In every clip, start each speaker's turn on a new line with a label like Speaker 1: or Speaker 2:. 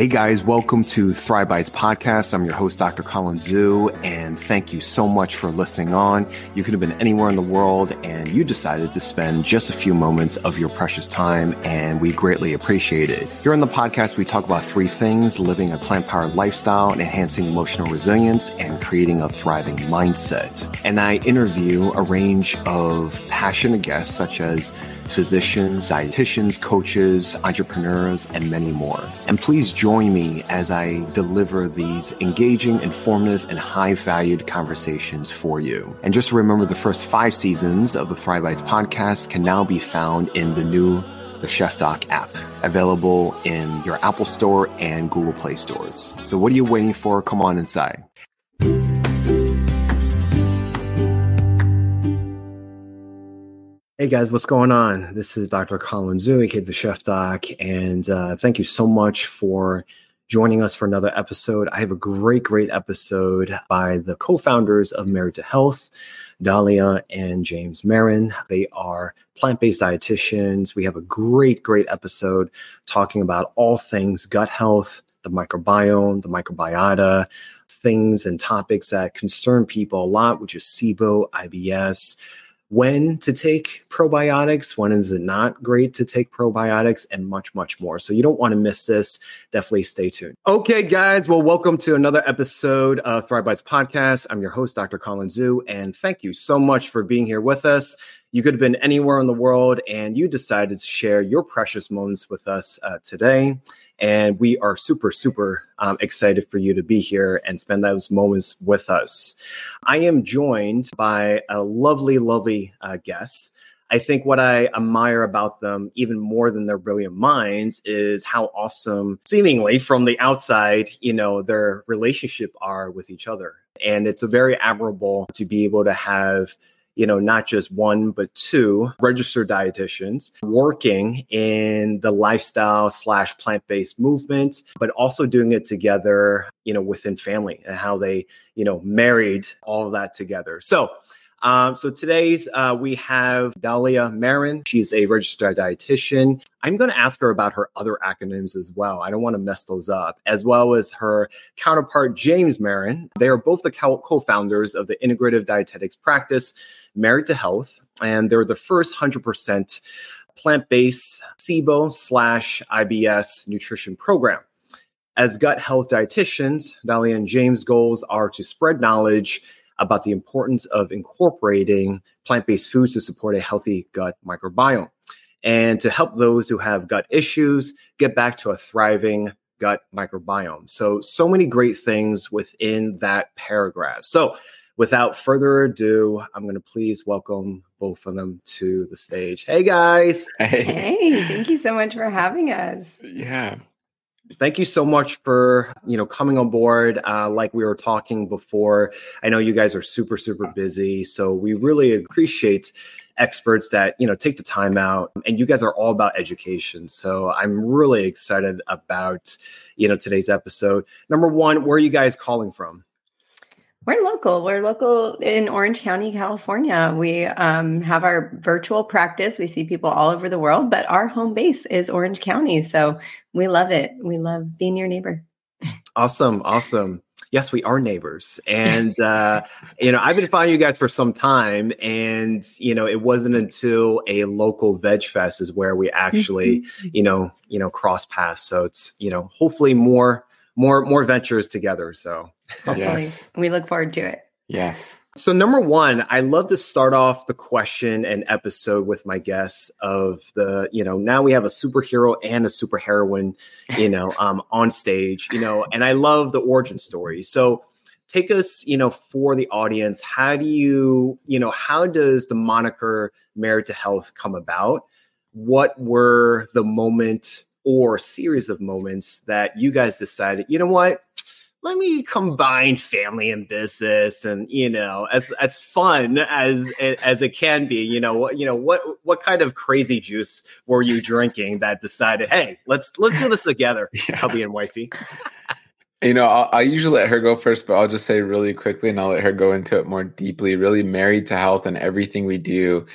Speaker 1: Hey guys, welcome to Thrive Bites podcast. I'm your host, Dr. Colin Zhu, and thank you so much for listening on. You could have been anywhere in the world and you decided to spend just a few moments of your precious time, and we greatly appreciate it. Here on the podcast, we talk about three things living a plant powered lifestyle, enhancing emotional resilience, and creating a thriving mindset. And I interview a range of passionate guests such as physicians, dietitians, coaches, entrepreneurs, and many more. And please join me as I deliver these engaging, informative, and high valued conversations for you. And just remember the first five seasons of the Thrive Bites podcast can now be found in the new the Chef Doc app, available in your Apple Store and Google Play stores. So what are you waiting for? Come on inside. Hey guys, what's going on? This is Dr. Colin Zhu, Kids the Chef Doc, and uh, thank you so much for joining us for another episode. I have a great, great episode by the co-founders of Married to Health, Dahlia and James Marin. They are plant-based dietitians. We have a great, great episode talking about all things gut health, the microbiome, the microbiota, things and topics that concern people a lot, which is SIBO, IBS when to take probiotics, when is it not great to take probiotics, and much, much more. So you don't want to miss this. Definitely stay tuned. Okay, guys. Well, welcome to another episode of Thrive Bites Podcast. I'm your host, Dr. Colin Zhu, and thank you so much for being here with us. You could have been anywhere in the world, and you decided to share your precious moments with us uh, today. And we are super, super um, excited for you to be here and spend those moments with us. I am joined by a lovely, lovely uh, guest. I think what I admire about them, even more than their brilliant minds, is how awesome, seemingly from the outside, you know, their relationship are with each other. And it's a very admirable to be able to have you know, not just one, but two registered dietitians working in the lifestyle slash plant based movement, but also doing it together, you know, within family and how they, you know, married all that together. So, um, so today's uh, we have Dahlia Marin. She's a registered dietitian. I'm going to ask her about her other acronyms as well. I don't want to mess those up, as well as her counterpart James Marin. They are both the co-founders of the Integrative Dietetics practice, Married to Health, and they're the first 100% plant-based SIBO slash IBS nutrition program. As gut health dietitians, Dahlia and James' goals are to spread knowledge about the importance of incorporating plant based foods to support a healthy gut microbiome and to help those who have gut issues get back to a thriving gut microbiome. So, so many great things within that paragraph. So, without further ado, I'm going to please welcome both of them to the stage. Hey, guys.
Speaker 2: Hey. hey, thank you so much for having us.
Speaker 3: Yeah
Speaker 1: thank you so much for you know coming on board uh, like we were talking before i know you guys are super super busy so we really appreciate experts that you know take the time out and you guys are all about education so i'm really excited about you know today's episode number one where are you guys calling from
Speaker 2: we're local. We're local in Orange County, California. We um, have our virtual practice. We see people all over the world, but our home base is Orange County. So we love it. We love being your neighbor.
Speaker 1: Awesome. Awesome. Yes, we are neighbors. And, uh, you know, I've been following you guys for some time. And, you know, it wasn't until a local veg fest is where we actually, mm-hmm. you know, you know, cross paths. So it's, you know, hopefully more, more, more ventures together. So
Speaker 2: Yes. We look forward to it.
Speaker 3: Yes.
Speaker 1: So, number one, I love to start off the question and episode with my guests of the, you know, now we have a superhero and a superheroine, you know, um, on stage, you know, and I love the origin story. So, take us, you know, for the audience. How do you, you know, how does the moniker Married to Health come about? What were the moment or series of moments that you guys decided, you know what? let me combine family and business and you know as as fun as as it can be you know what you know what what kind of crazy juice were you drinking that decided hey let's let's do this together yeah. hubby and wifey
Speaker 3: you know I'll, i usually let her go first but i'll just say really quickly and i'll let her go into it more deeply really married to health and everything we do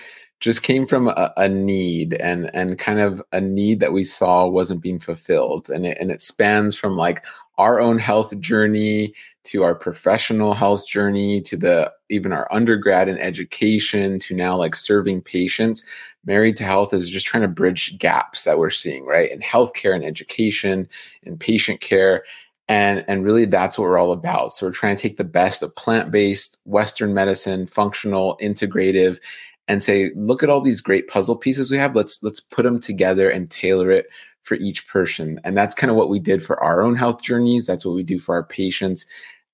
Speaker 3: just came from a, a, need and and kind of a need that we saw wasn't being fulfilled. And it, and it spans from like our own health journey to our professional health journey to the even our undergrad and education to now like serving patients. Married to health is just trying to bridge gaps that we're seeing right? In healthcare and education and patient care. And and really that's what we're all about. So we're trying to take the best of plant-based western medicine functional integrative and say look at all these great puzzle pieces we have let's let's put them together and tailor it for each person. And that's kind of what we did for our own health journeys. That's what we do for our patients.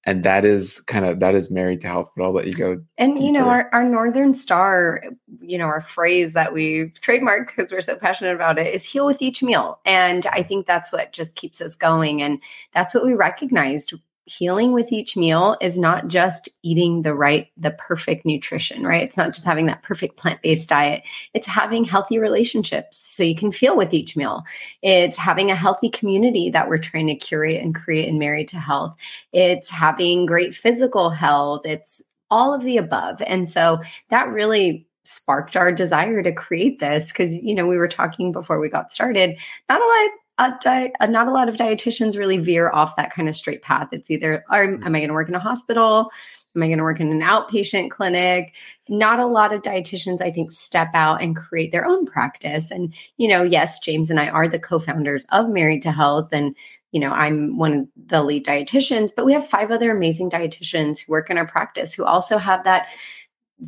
Speaker 3: And that is kind of that is married to health, but I'll let you go.
Speaker 2: And deeper. you know, our, our Northern Star, you know, our phrase that we've trademarked because we're so passionate about it is heal with each meal. And I think that's what just keeps us going. And that's what we recognized healing with each meal is not just eating the right, the perfect nutrition, right? It's not just having that perfect plant based diet. It's having healthy relationships so you can feel with each meal. It's having a healthy community that we're trying to curate and create and marry to health. It's having great physical health. It's all of the above. And so that really sparked our desire to create this because you know we were talking before we got started not a lot a di- a, not a lot of dietitians really veer off that kind of straight path. It's either are, mm-hmm. am I going to work in a hospital? Am I going to work in an outpatient clinic? Not a lot of dietitians, I think, step out and create their own practice. And, you know, yes, James and I are the co founders of Married to Health. And, you know, I'm one of the lead dietitians, but we have five other amazing dietitians who work in our practice who also have that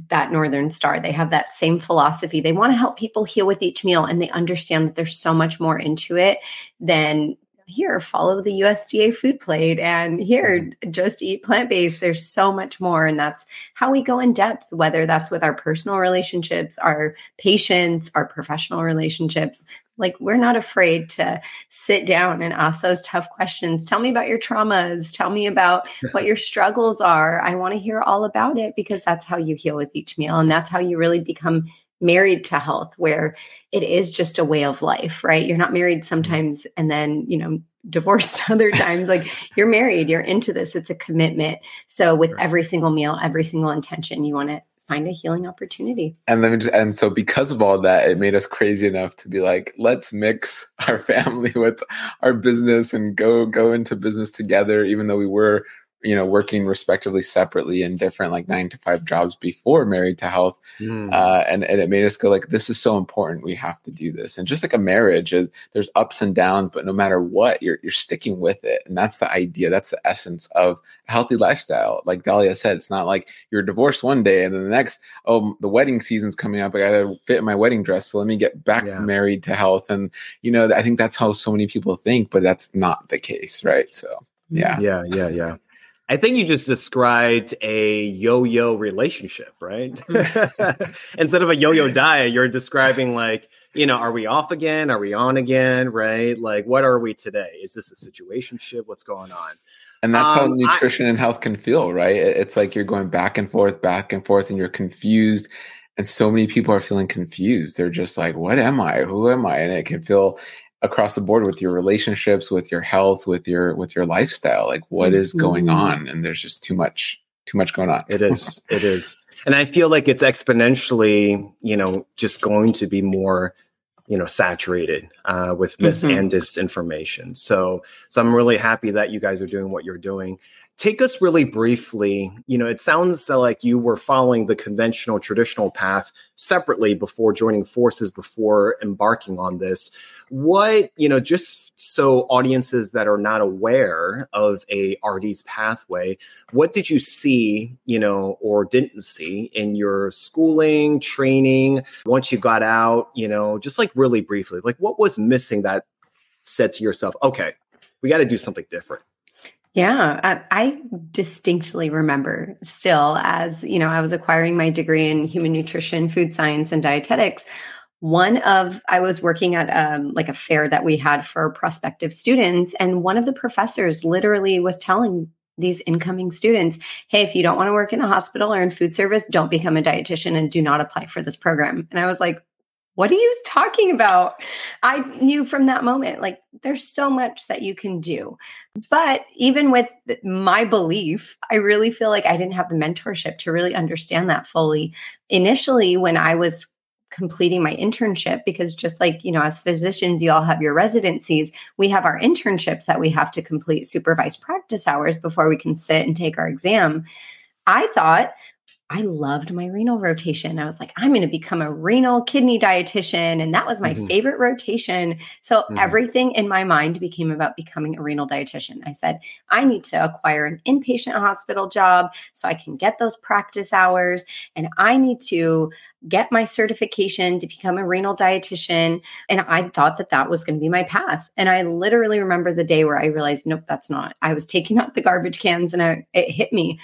Speaker 2: that northern star. They have that same philosophy. They want to help people heal with each meal and they understand that there's so much more into it than here follow the USDA food plate and here mm-hmm. just eat plant-based. There's so much more and that's how we go in depth whether that's with our personal relationships our patients our professional relationships like we're not afraid to sit down and ask those tough questions. Tell me about your traumas. Tell me about what your struggles are. I want to hear all about it because that's how you heal with each meal. And that's how you really become married to health, where it is just a way of life, right? You're not married mm-hmm. sometimes and then, you know, divorced other times. like you're married, you're into this. It's a commitment. So with every single meal, every single intention, you want to find a healing opportunity.
Speaker 3: And then just, and so because of all that, it made us crazy enough to be like, let's mix our family with our business and go go into business together, even though we were you know working respectively separately in different like nine to five jobs before married to health mm. uh, and, and it made us go like this is so important we have to do this. And just like a marriage there's ups and downs but no matter what you're, you're sticking with it. And that's the idea that's the essence of a healthy lifestyle. Like dahlia said it's not like you're divorced one day and then the next oh the wedding season's coming up i gotta fit in my wedding dress so let me get back yeah. married to health. And you know i think that's how so many people think but that's not the case right? So yeah.
Speaker 1: Yeah yeah yeah I think you just described a yo-yo relationship, right? Instead of a yo-yo diet, you're describing like, you know, are we off again? Are we on again? Right? Like, what are we today? Is this a situationship? What's going on?
Speaker 3: And that's um, how nutrition I, and health can feel, right? It's like you're going back and forth, back and forth, and you're confused. And so many people are feeling confused. They're just like, what am I? Who am I? And it can feel across the board with your relationships with your health with your with your lifestyle like what is going mm-hmm. on? And there's just too much too much going on.
Speaker 1: It is it is. And i feel like it's exponentially you know just going to be more you know saturated uh, with mis mm-hmm. and disinformation so so i'm really happy that you guys are doing what you're doing take us really briefly you know it sounds like you were following the conventional traditional path separately before joining forces before embarking on this. What you know just so audiences that are not aware of a rd's pathway what did you see you know or didn't see in your schooling training once you got out you know just like really briefly like what was missing that said to yourself okay we got to do something different
Speaker 2: yeah, I, I, distinctly remember still as, you know, I was acquiring my degree in human nutrition, food science, and dietetics. One of, I was working at um, like a fair that we had for prospective students, and one of the professors literally was telling these incoming students, hey, if you don't want to work in a hospital or in food service, don't become a dietitian and do not apply for this program. And I was like, what are you talking about? I knew from that moment, like, there's so much that you can do. But even with my belief, I really feel like I didn't have the mentorship to really understand that fully. Initially, when I was completing my internship because just like, you know, as physicians, you all have your residencies, we have our internships that we have to complete supervised practice hours before we can sit and take our exam. I thought I loved my renal rotation. I was like, I'm going to become a renal kidney dietitian. And that was my mm-hmm. favorite rotation. So mm-hmm. everything in my mind became about becoming a renal dietitian. I said, I need to acquire an inpatient hospital job so I can get those practice hours. And I need to get my certification to become a renal dietitian. And I thought that that was going to be my path. And I literally remember the day where I realized, nope, that's not. I was taking out the garbage cans and I, it hit me.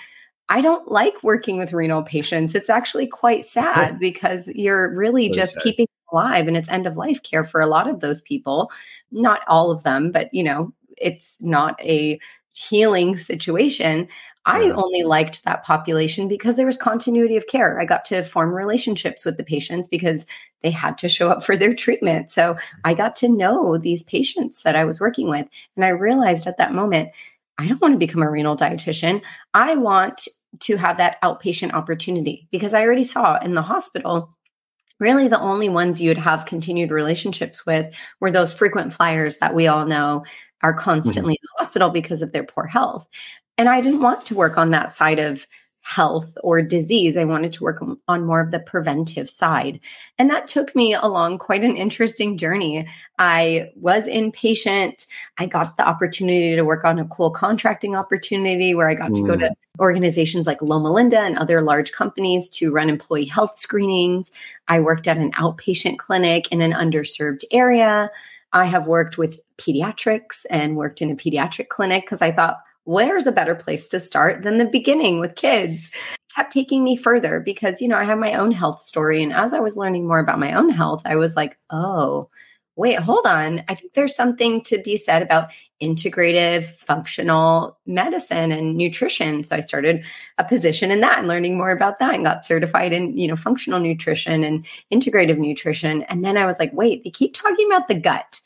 Speaker 2: I don't like working with renal patients. It's actually quite sad because you're really, really just sad. keeping alive and it's end of life care for a lot of those people. Not all of them, but you know, it's not a healing situation. I yeah. only liked that population because there was continuity of care. I got to form relationships with the patients because they had to show up for their treatment. So I got to know these patients that I was working with. And I realized at that moment, I don't want to become a renal dietitian. I want to have that outpatient opportunity because I already saw in the hospital really the only ones you'd have continued relationships with were those frequent flyers that we all know are constantly mm-hmm. in the hospital because of their poor health. And I didn't want to work on that side of health or disease. I wanted to work on more of the preventive side. And that took me along quite an interesting journey. I was inpatient. I got the opportunity to work on a cool contracting opportunity where I got mm. to go to mm. organizations like Loma Linda and other large companies to run employee health screenings. I worked at an outpatient clinic in an underserved area. I have worked with pediatrics and worked in a pediatric clinic because I thought, where's a better place to start than the beginning with kids? kept taking me further because, you know, I have my own health story. And as I was learning more about my own health, I was like, oh, wait, hold on. I think there's something to be said about integrative functional medicine and nutrition. So I started a position in that and learning more about that and got certified in, you know, functional nutrition and integrative nutrition. And then I was like, wait, they keep talking about the gut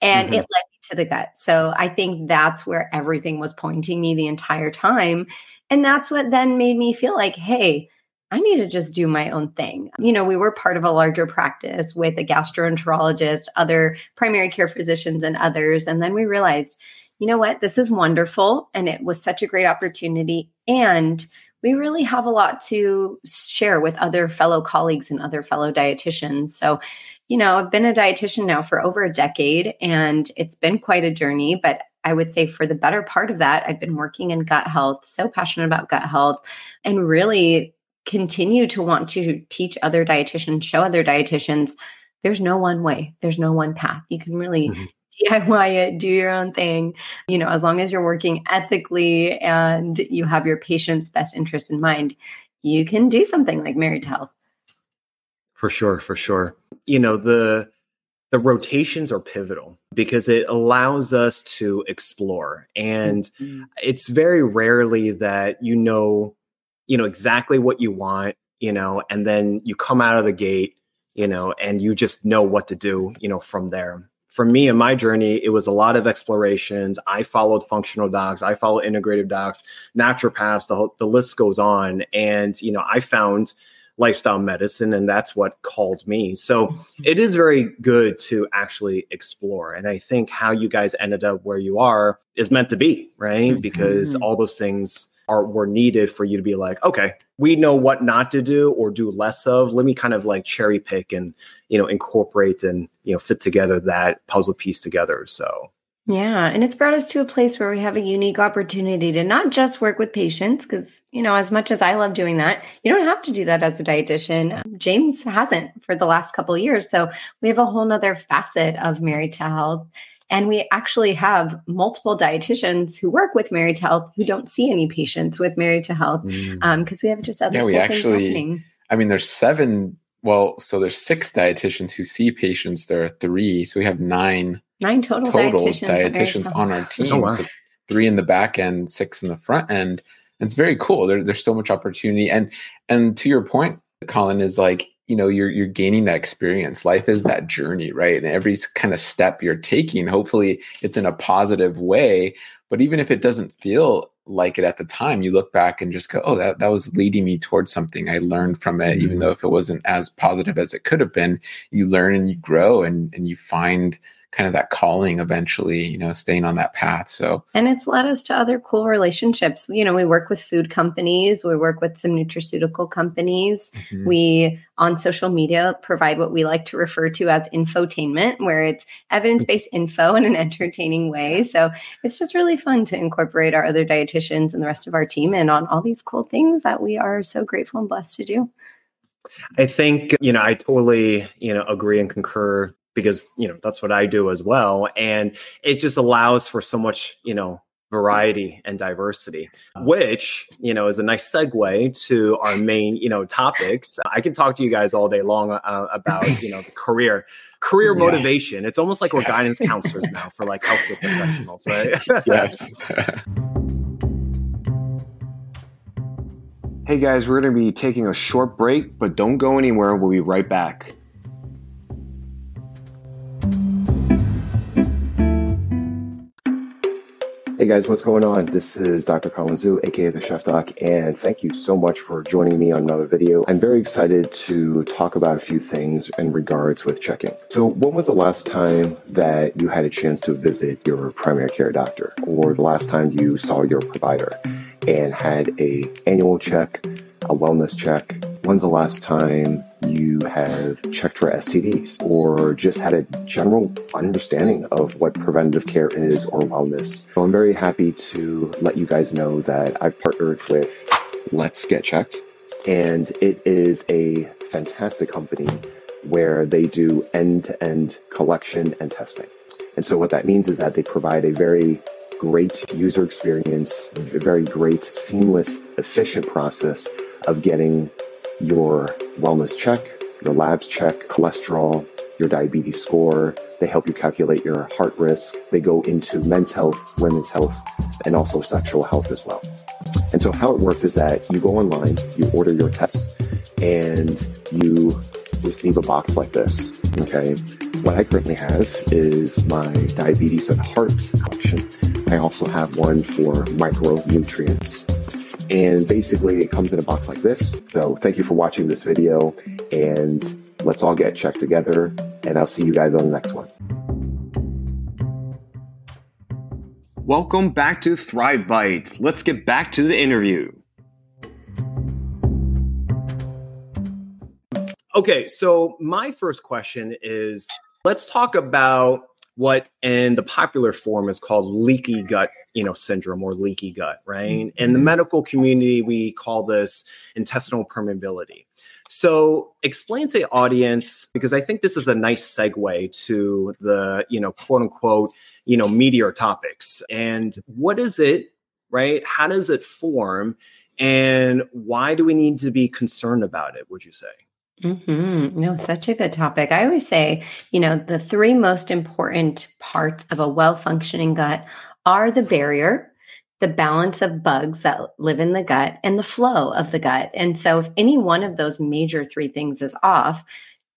Speaker 2: and mm-hmm. it led me to the gut. So I think that's where everything was pointing me the entire time. And that's what then made me feel like, hey, I need to just do my own thing. You know, we were part of a larger practice with a gastroenterologist, other primary care physicians, and others. And then we realized, you know what, this is wonderful. And it was such a great opportunity. And we really have a lot to share with other fellow colleagues and other fellow dietitians. So you know, I've been a dietitian now for over a decade and it's been quite a journey, but I would say for the better part of that, I've been working in gut health, so passionate about gut health, and really continue to want to teach other dietitians, show other dietitians there's no one way, there's no one path. You can really mm-hmm. DIY it, do your own thing. You know, as long as you're working ethically and you have your patient's best interest in mind, you can do something like Married to Health.
Speaker 1: For sure, for sure. You know, the the rotations are pivotal because it allows us to explore and mm-hmm. it's very rarely that you know you know exactly what you want you know and then you come out of the gate you know and you just know what to do you know from there for me in my journey it was a lot of explorations. I followed functional docs. I followed integrative docs naturopaths the, whole, the list goes on. And you know i found lifestyle medicine and that's what called me. So mm-hmm. it is very good to actually explore. And i think how you guys ended up where you are is meant to be right? Mm-hmm. because all those things are were needed for you to be like okay we know what not to do or do less of let me kind of like cherry pick and you know incorporate and you know fit together that puzzle piece together so
Speaker 2: yeah. And it's brought us to a place where we have a unique opportunity to not just work with patients, because, you know, as much as I love doing that, you don't have to do that as a dietitian. Um, James hasn't for the last couple years. So we have a whole nother facet of Married to Health. And we actually have multiple dietitians who work with Married to Health who don't see any patients with Married to Health because mm. um, we have just other
Speaker 3: yeah, we actually, I mean, there's seven. Well, so there's six dietitians who see patients. There are three, so we have nine
Speaker 2: Nine total, total dietitians,
Speaker 3: dietitians on our team. Oh, wow. So three in the back end, six in the front end. And it's very cool. There, there's so much opportunity. And and to your point, Colin, is like, you know, you're you're gaining that experience. Life is that journey, right? And every kind of step you're taking, hopefully it's in a positive way. But even if it doesn't feel like it at the time, you look back and just go, oh, that, that was leading me towards something. I learned from it, mm-hmm. even though if it wasn't as positive as it could have been, you learn and you grow and, and you find kind of that calling eventually, you know, staying on that path. So,
Speaker 2: and it's led us to other cool relationships. You know, we work with food companies, we work with some nutraceutical companies. Mm-hmm. We on social media provide what we like to refer to as infotainment, where it's evidence based info in an entertaining way. So, it's just really fun to incorporate our other dietitians and the rest of our team in on all these cool things that we are so grateful and blessed to do.
Speaker 1: I think, you know, I totally, you know, agree and concur because you know that's what I do as well and it just allows for so much you know variety and diversity which you know is a nice segue to our main you know topics. I can talk to you guys all day long uh, about you know the career career yeah. motivation. It's almost like we're guidance counselors now for like healthcare professionals right?
Speaker 3: Yes.
Speaker 1: Hey guys we're going to be taking a short break but don't go anywhere. We'll be right back Hey guys, what's going on? This is Dr. Colin Zhu, aka the Chef Doc, and thank you so much for joining me on another video. I'm very excited to talk about a few things in regards with checking. So, when was the last time that you had a chance to visit your primary care doctor, or the last time you saw your provider and had a annual check, a wellness check? When's the last time you have checked for STDs or just had a general understanding of what preventative care is or wellness. So I'm very happy to let you guys know that I've partnered with Let's Get Checked, and it is a fantastic company where they do end to end collection and testing. And so what that means is that they provide a very great user experience, a very great, seamless, efficient process of getting your wellness check, your labs check, cholesterol, your diabetes score. They help you calculate your heart risk. They go into men's health, women's health, and also sexual health as well. And so how it works is that you go online, you order your tests, and you receive a box like this. Okay. What I currently have is my diabetes and heart collection. I also have one for micronutrients. And basically it comes in a box like this. So thank you for watching this video and let's all get checked together and I'll see you guys on the next one. Welcome back to Thrive Bites. Let's get back to the interview. Okay, so my first question is let's talk about what in the popular form is called leaky gut, you know, syndrome or leaky gut, right? Mm-hmm. In the medical community, we call this intestinal permeability. So explain to the audience because I think this is a nice segue to the, you know, quote unquote, you know, meteor topics. And what is it, right? How does it form? And why do we need to be concerned about it, would you say?
Speaker 2: Mm-hmm. No, such a good topic. I always say, you know, the three most important parts of a well functioning gut are the barrier, the balance of bugs that live in the gut, and the flow of the gut. And so, if any one of those major three things is off,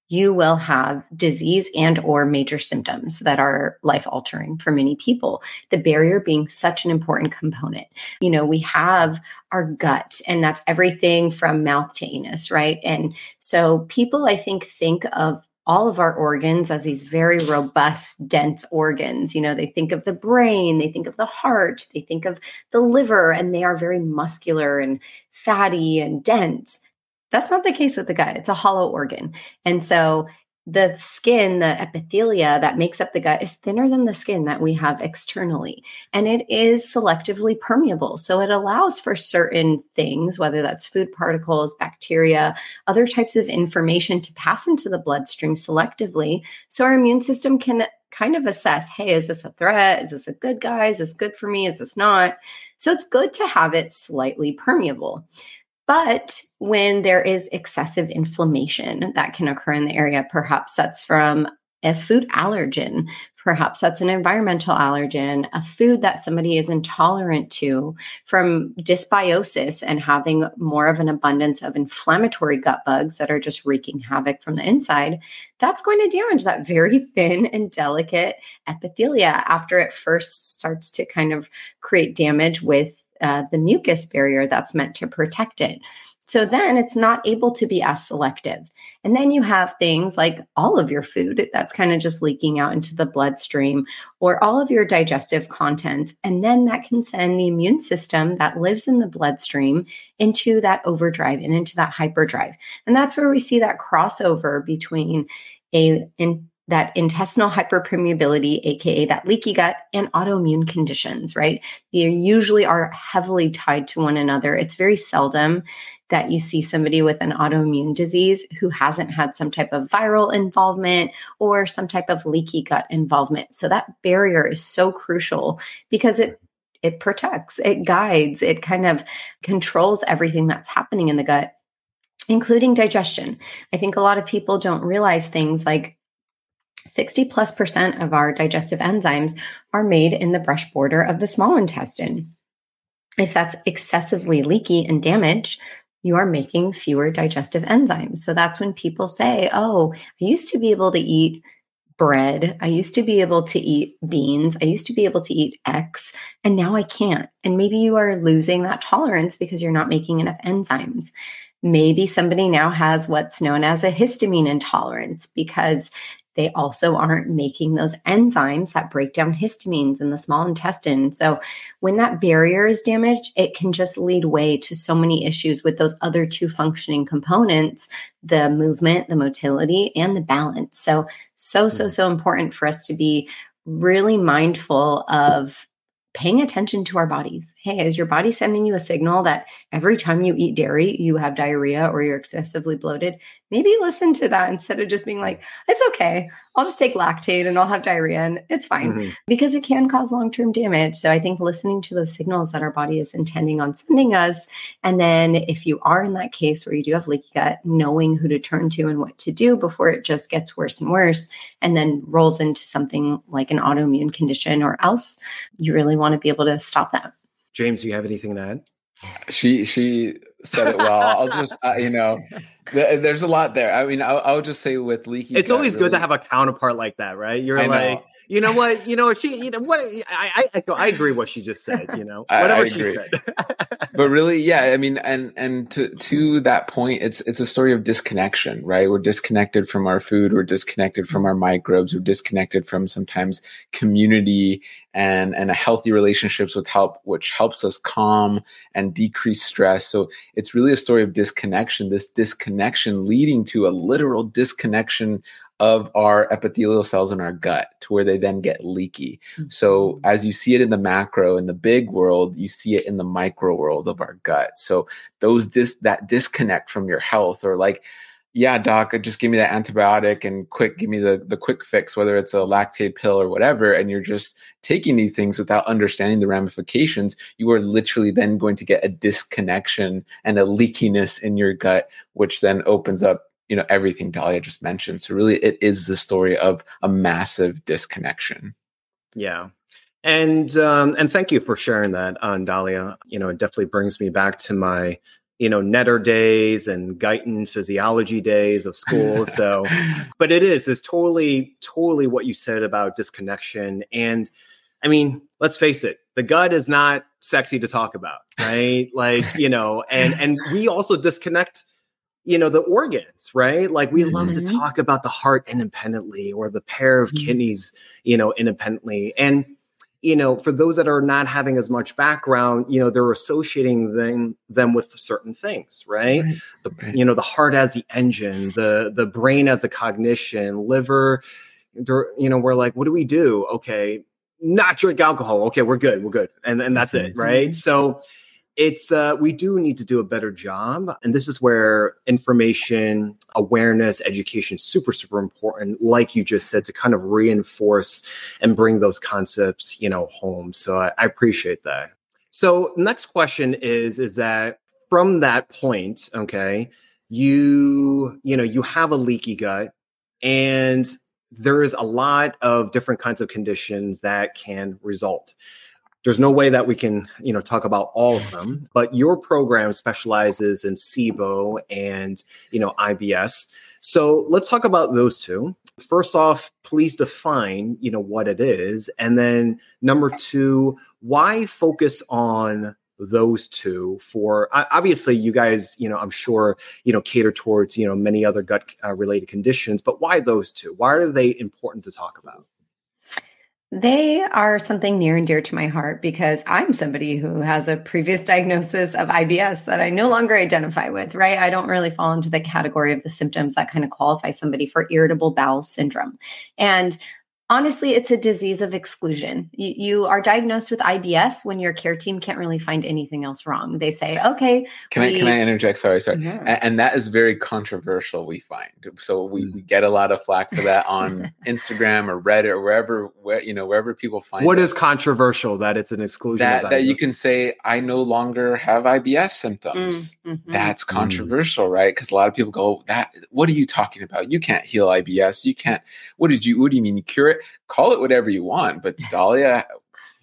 Speaker 2: you will have disease and or major symptoms that are life altering for many people the barrier being such an important component you know we have our gut and that's everything from mouth to anus right and so people i think think of all of our organs as these very robust, dense organs. You know, they think of the brain, they think of the heart, they think of the liver, and they are very muscular and fatty and dense. That's not the case with the gut. It's a hollow organ. And so the skin, the epithelia that makes up the gut is thinner than the skin that we have externally. And it is selectively permeable. So it allows for certain things, whether that's food particles, bacteria, other types of information to pass into the bloodstream selectively. So our immune system can kind of assess hey, is this a threat? Is this a good guy? Is this good for me? Is this not? So it's good to have it slightly permeable. But when there is excessive inflammation that can occur in the area, perhaps that's from a food allergen, perhaps that's an environmental allergen, a food that somebody is intolerant to, from dysbiosis and having more of an abundance of inflammatory gut bugs that are just wreaking havoc from the inside, that's going to damage that very thin and delicate epithelia after it first starts to kind of create damage with uh, the mucus barrier that's meant to protect it. So then it's not able to be as selective. And then you have things like all of your food that's kind of just leaking out into the bloodstream or all of your digestive contents. And then that can send the immune system that lives in the bloodstream into that overdrive and into that hyperdrive. And that's where we see that crossover between a in, that intestinal hyperpermeability, aka that leaky gut, and autoimmune conditions, right? They usually are heavily tied to one another. It's very seldom that you see somebody with an autoimmune disease who hasn't had some type of viral involvement or some type of leaky gut involvement. So that barrier is so crucial because it it protects, it guides, it kind of controls everything that's happening in the gut including digestion. I think a lot of people don't realize things like 60 plus percent of our digestive enzymes are made in the brush border of the small intestine. If that's excessively leaky and damaged, you are making fewer digestive enzymes. So that's when people say, Oh, I used to be able to eat bread. I used to be able to eat beans. I used to be able to eat X, and now I can't. And maybe you are losing that tolerance because you're not making enough enzymes. Maybe somebody now has what's known as a histamine intolerance because they also aren't making those enzymes that break down histamines in the small intestine. So, when that barrier is damaged, it can just lead way to so many issues with those other two functioning components the movement, the motility, and the balance. So, so, so, hmm. so important for us to be really mindful of paying attention to our bodies. Hey, is your body sending you a signal that every time you eat dairy, you have diarrhea or you're excessively bloated? Maybe listen to that instead of just being like, it's okay. I'll just take Lactaid and I'll have diarrhea and it's fine mm-hmm. because it can cause long term damage. So I think listening to those signals that our body is intending on sending us. And then if you are in that case where you do have leaky gut, knowing who to turn to and what to do before it just gets worse and worse and then rolls into something like an autoimmune condition or else, you really want to be able to stop that.
Speaker 1: James, do you have anything to add?
Speaker 3: She she said it well. I'll just uh, you know there's a lot there. I mean, I'll, I'll just say with leaky.
Speaker 1: It's always really, good to have a counterpart like that, right? You're I like, know. you know what, you know she, you know what, I, I, I agree what she just said. You know, whatever she said.
Speaker 3: but really, yeah, I mean, and and to to that point, it's it's a story of disconnection, right? We're disconnected from our food, we're disconnected from our microbes, we're disconnected from sometimes community and and a healthy relationships with help, which helps us calm and decrease stress. So it's really a story of disconnection. This disconnection leading to a literal disconnection of our epithelial cells in our gut to where they then get leaky. Mm-hmm. So as you see it in the macro in the big world, you see it in the micro world of our gut. So those dis that disconnect from your health or like yeah, doc, just give me that antibiotic and quick, give me the, the quick fix, whether it's a Lactaid pill or whatever. And you're just taking these things without understanding the ramifications. You are literally then going to get a disconnection and a leakiness in your gut, which then opens up, you know, everything Dahlia just mentioned. So really it is the story of a massive disconnection.
Speaker 1: Yeah. And um, and thank you for sharing that on Dahlia. You know, it definitely brings me back to my you know netter days and guyton physiology days of school. So but it is it's totally totally what you said about disconnection. And i mean let's face it the gut is not sexy to talk about right? Like you know and and we also disconnect you know the organs right? Like we love mm-hmm. to talk about the heart independently or the pair of mm-hmm. kidneys you know independently. And you know, for those that are not having as much background, you know, they're associating them them with certain things, right? right. The right. you know, the heart as the engine, the the brain as the cognition, liver. You know, we're like, what do we do? Okay, not drink alcohol. Okay, we're good, we're good, and and that's it, right? Mm-hmm. So it's uh, we do need to do a better job and this is where information awareness education super super important like you just said to kind of reinforce and bring those concepts you know home. So I, I appreciate that. So next question is is that from that point okay you you know you have a leaky gut and there is a lot of different kinds of conditions that can result there's no way that we can you know talk about all of them but your program specializes in sibo and you know ibs so let's talk about those two. First off please define you know what it is. And then number two why focus on those two for obviously you guys you know i'm sure you know cater towards you know many other gut uh, related conditions but why those two? Why are they important to talk about
Speaker 2: they are something near and dear to my heart because I'm somebody who has a previous diagnosis of IBS that I no longer identify with, right? I don't really fall into the category of the symptoms that kind of qualify somebody for irritable bowel syndrome. And honestly, it's a disease of exclusion. You, you, are diagnosed with IBS when your care team can't really find anything else wrong. They say, okay.
Speaker 3: Can we, I can I interject? Sorry, sorry. Yeah. And, and, that is very controversial. We find so we, mm. we get a lot of flack for that on Instagram or Reddit or wherever where you know wherever people find.
Speaker 1: What it. is controversial that it's an exclusion?
Speaker 3: That that you can say I no longer have IBS symptoms. Mm, mm-hmm. That's mm. controversial, mm. right? Because a lot of people go, that what are you talking about? You can't heal IBS. You can't. What did you? What do you mean you cure it? Call it whatever you want. But Dahlia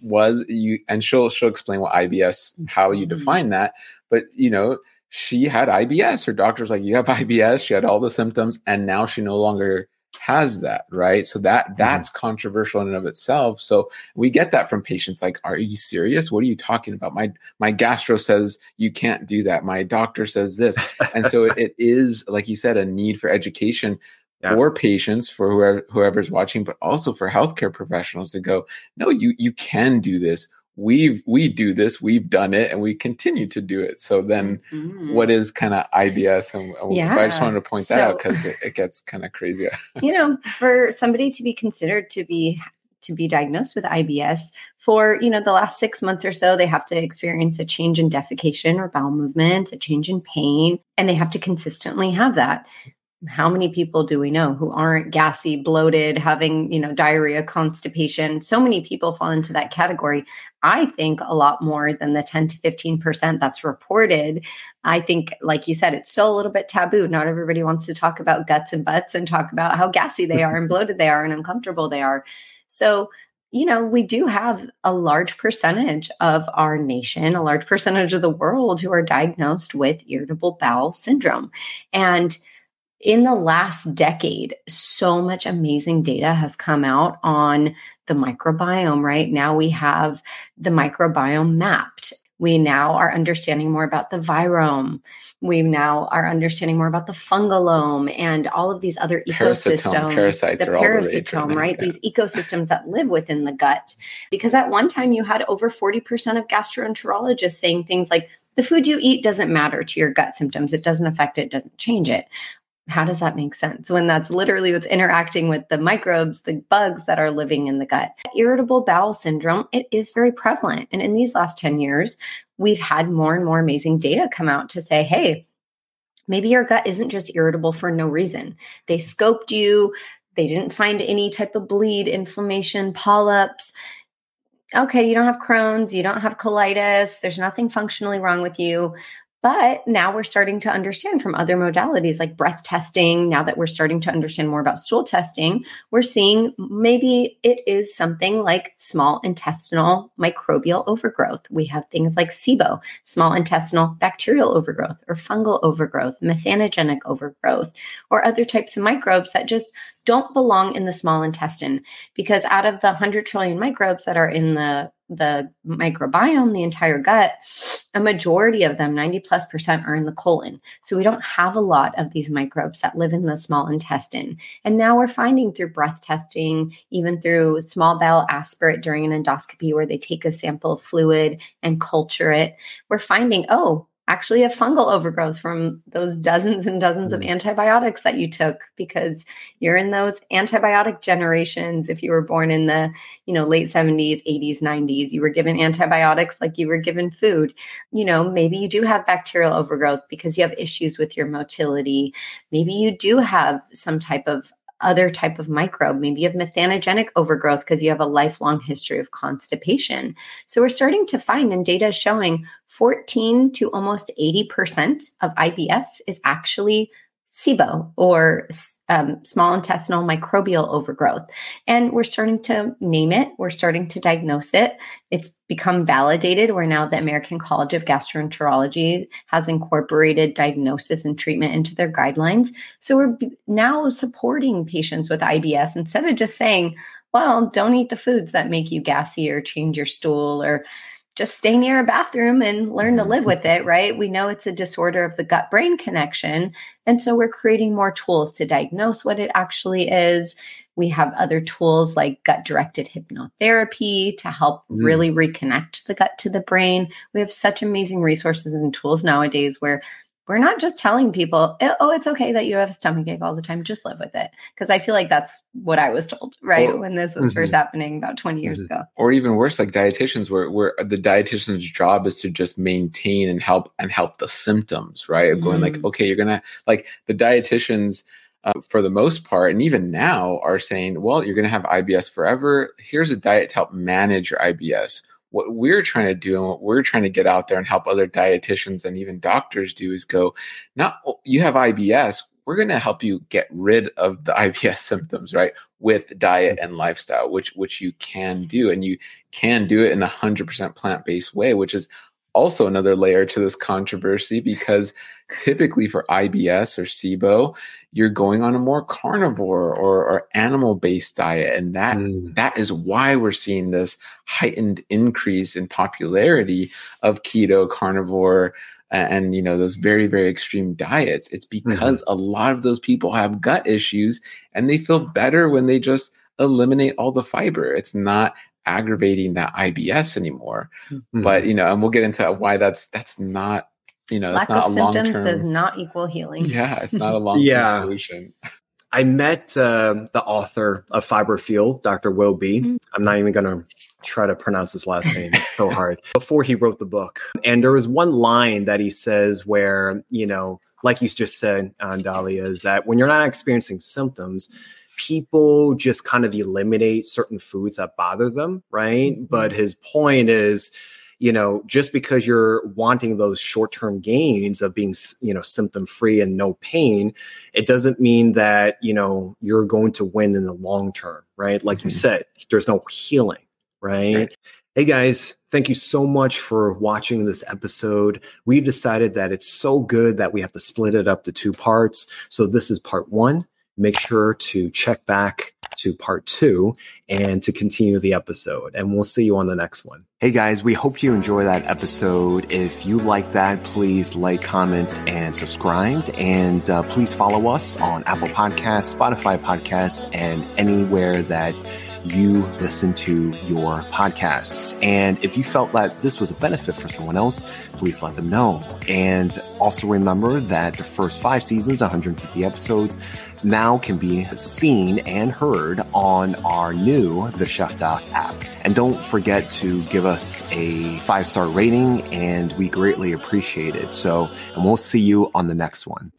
Speaker 3: was you, and she'll she'll explain what IBS, how you mm-hmm. define that. But you know, she had IBS. Her doctor's like, you have IBS. She had all the symptoms, and now she no longer has that right so that mm-hmm. that's mm-hmm. controversial in and of itself so we get that from patients like are you serious what are you talking about my my gastro says you can't do that my doctor says this and so it, it is like you said a need for education yeah. for patients, for whoever whoever's watching, but also for healthcare professionals to go, no, you you can do this. We've we do this, we've done it, and we continue to do it. So then, mm-hmm. what is kind of IBS? And yeah. I just wanted to point that so, out because it, it gets kind of crazy.
Speaker 2: you know, for somebody to be considered to be to be diagnosed with IBS for, you know, the last 6 months or so they have to experience a change in defecation or bowel movements, a change in pain, and they have to consistently have that how many people do we know who aren't gassy, bloated, having, you know, diarrhea, constipation? So many people fall into that category. I think a lot more than the 10 to 15% that's reported. I think, like you said, it's still a little bit taboo. Not everybody wants to talk about guts and butts and talk about how gassy they are and bloated they are and uncomfortable they are. So, you know, we do have a large percentage of our nation, a large percentage of the world who are diagnosed with irritable bowel syndrome. And in the last decade, so much amazing data has come out on the microbiome, right? Now we have the microbiome mapped. We now are understanding more about the virome. We now are understanding more about the fungalome and all of these other ecosystems.
Speaker 3: Parasites
Speaker 2: the parasitome, right? right? These ecosystems that live within the gut. Because at one time you had over 40% of gastroenterologists saying things like, the food you eat doesn't matter to your gut symptoms. It doesn't affect it, it doesn't change it. How does that make sense when that's literally what's interacting with the microbes, the bugs that are living in the gut? Irritable bowel syndrome, it is very prevalent. And in these last 10 years, we've had more and more amazing data come out to say, hey, maybe your gut isn't just irritable for no reason. They scoped you, they didn't find any type of bleed, inflammation, polyps. Okay, you don't have Crohn's, you don't have colitis, there's nothing functionally wrong with you. But now we're starting to understand from other modalities like breath testing. Now that we're starting to understand more about stool testing, we're seeing maybe it is something like small intestinal microbial overgrowth. We have things like SIBO, small intestinal bacterial overgrowth, or fungal overgrowth, methanogenic overgrowth, or other types of microbes that just don't belong in the small intestine. Because out of the 100 trillion microbes that are in the the microbiome, the entire gut, a majority of them, 90 plus percent, are in the colon. So we don't have a lot of these microbes that live in the small intestine. And now we're finding through breath testing, even through small bowel aspirate during an endoscopy where they take a sample of fluid and culture it, we're finding, oh, actually a fungal overgrowth from those dozens and dozens of mm. antibiotics that you took because you're in those antibiotic generations. If you were born in the you know late 70s 80s 90s you were given antibiotics like you were given food. You know maybe you do have bacterial overgrowth because you have issues with your motility. Maybe you do have some type of other type of microbe. Maybe you have methanogenic overgrowth because you have a lifelong history of constipation. So we're starting to find and data showing 14 to almost 80% of IBS is actually SIBO or um, small intestinal microbial overgrowth. And we're starting to name it, we're starting to diagnose it. It's become validated where now the American College of Gastroenterology has incorporated diagnosis and treatment into their guidelines. So we're now supporting patients with IBS instead of just saying, well, don't eat the foods that make you gassy or change your stool or just stay near a bathroom and learn to live with it, right? We know it's a disorder of the gut brain connection. And so we're creating more tools to diagnose what it actually is. We have other tools like gut directed hypnotherapy to help mm. really reconnect the gut to the brain. We have such amazing resources and tools nowadays where we're not just telling people, oh, it's okay that you have a stomach ache all the time. Just live with it. Because I feel like that's what I was told, right? Or, when this was mm-hmm. first happening about 20 years mm-hmm. ago.
Speaker 3: Or even worse, like dietitians, where, where the dietitian's job is to just maintain and help and help the symptoms, right? Of going like, mm. okay, you're going to, like the dietitians, uh, for the most part, and even now are saying, well, you're going to have IBS forever. Here's a diet to help manage your IBS what we're trying to do and what we're trying to get out there and help other dietitians and even doctors do is go, not you have IBS, we're going to help you get rid of the IBS symptoms, right? With diet mm. and lifestyle, which which you can do, and you can do it in a hundred percent plant based way, which is also another layer to this controversy because typically for IBS or SIBO, you're going on a more carnivore or, or animal based diet. And that, mm. that is why we're seeing this heightened increase in popularity of keto, carnivore, and you know those very very extreme diets it's because mm-hmm. a lot of those people have gut issues and they feel better when they just eliminate all the fiber it's not aggravating that IBS anymore. Mm-hmm. But you know, and we'll get into why that's that's not you know
Speaker 2: lack
Speaker 3: not
Speaker 2: of symptoms does not equal healing.
Speaker 3: Yeah, it's not a long term yeah. solution.
Speaker 1: I met uh, the author of Fiber Fuel, Dr. Will B. Mm-hmm. I'm not even going to try to pronounce his last name. It's so hard. Before he wrote the book. And there was one line that he says where, you know, like you just said, uh, Dahlia, is that when you're not experiencing symptoms, people just kind of eliminate certain foods that bother them, right? Mm-hmm. But his point is, you know, just because you're wanting those short term gains of being, you know, symptom free and no pain, it doesn't mean that, you know, you're going to win in the long term, right? Like mm-hmm. you said, there's no healing, right? right? Hey guys, thank you so much for watching this episode. We've decided that it's so good that we have to split it up to two parts. So this is part one make sure to check back to part two and to continue the episode. And we'll see you on the next one. Hey guys, we hope you enjoy that episode. If you like that, please like, comment, and subscribe. And uh, please follow us on Apple Podcasts, Spotify Podcasts, and anywhere that you listen to your podcasts. And if you felt that this was a benefit for someone else, please let them know. And also remember that the first five seasons, 150 episodes, now can be seen and heard on our new The Chef Doc app. And don't forget to give us a five star rating, and we greatly appreciate it. So, and we'll see you on the next one.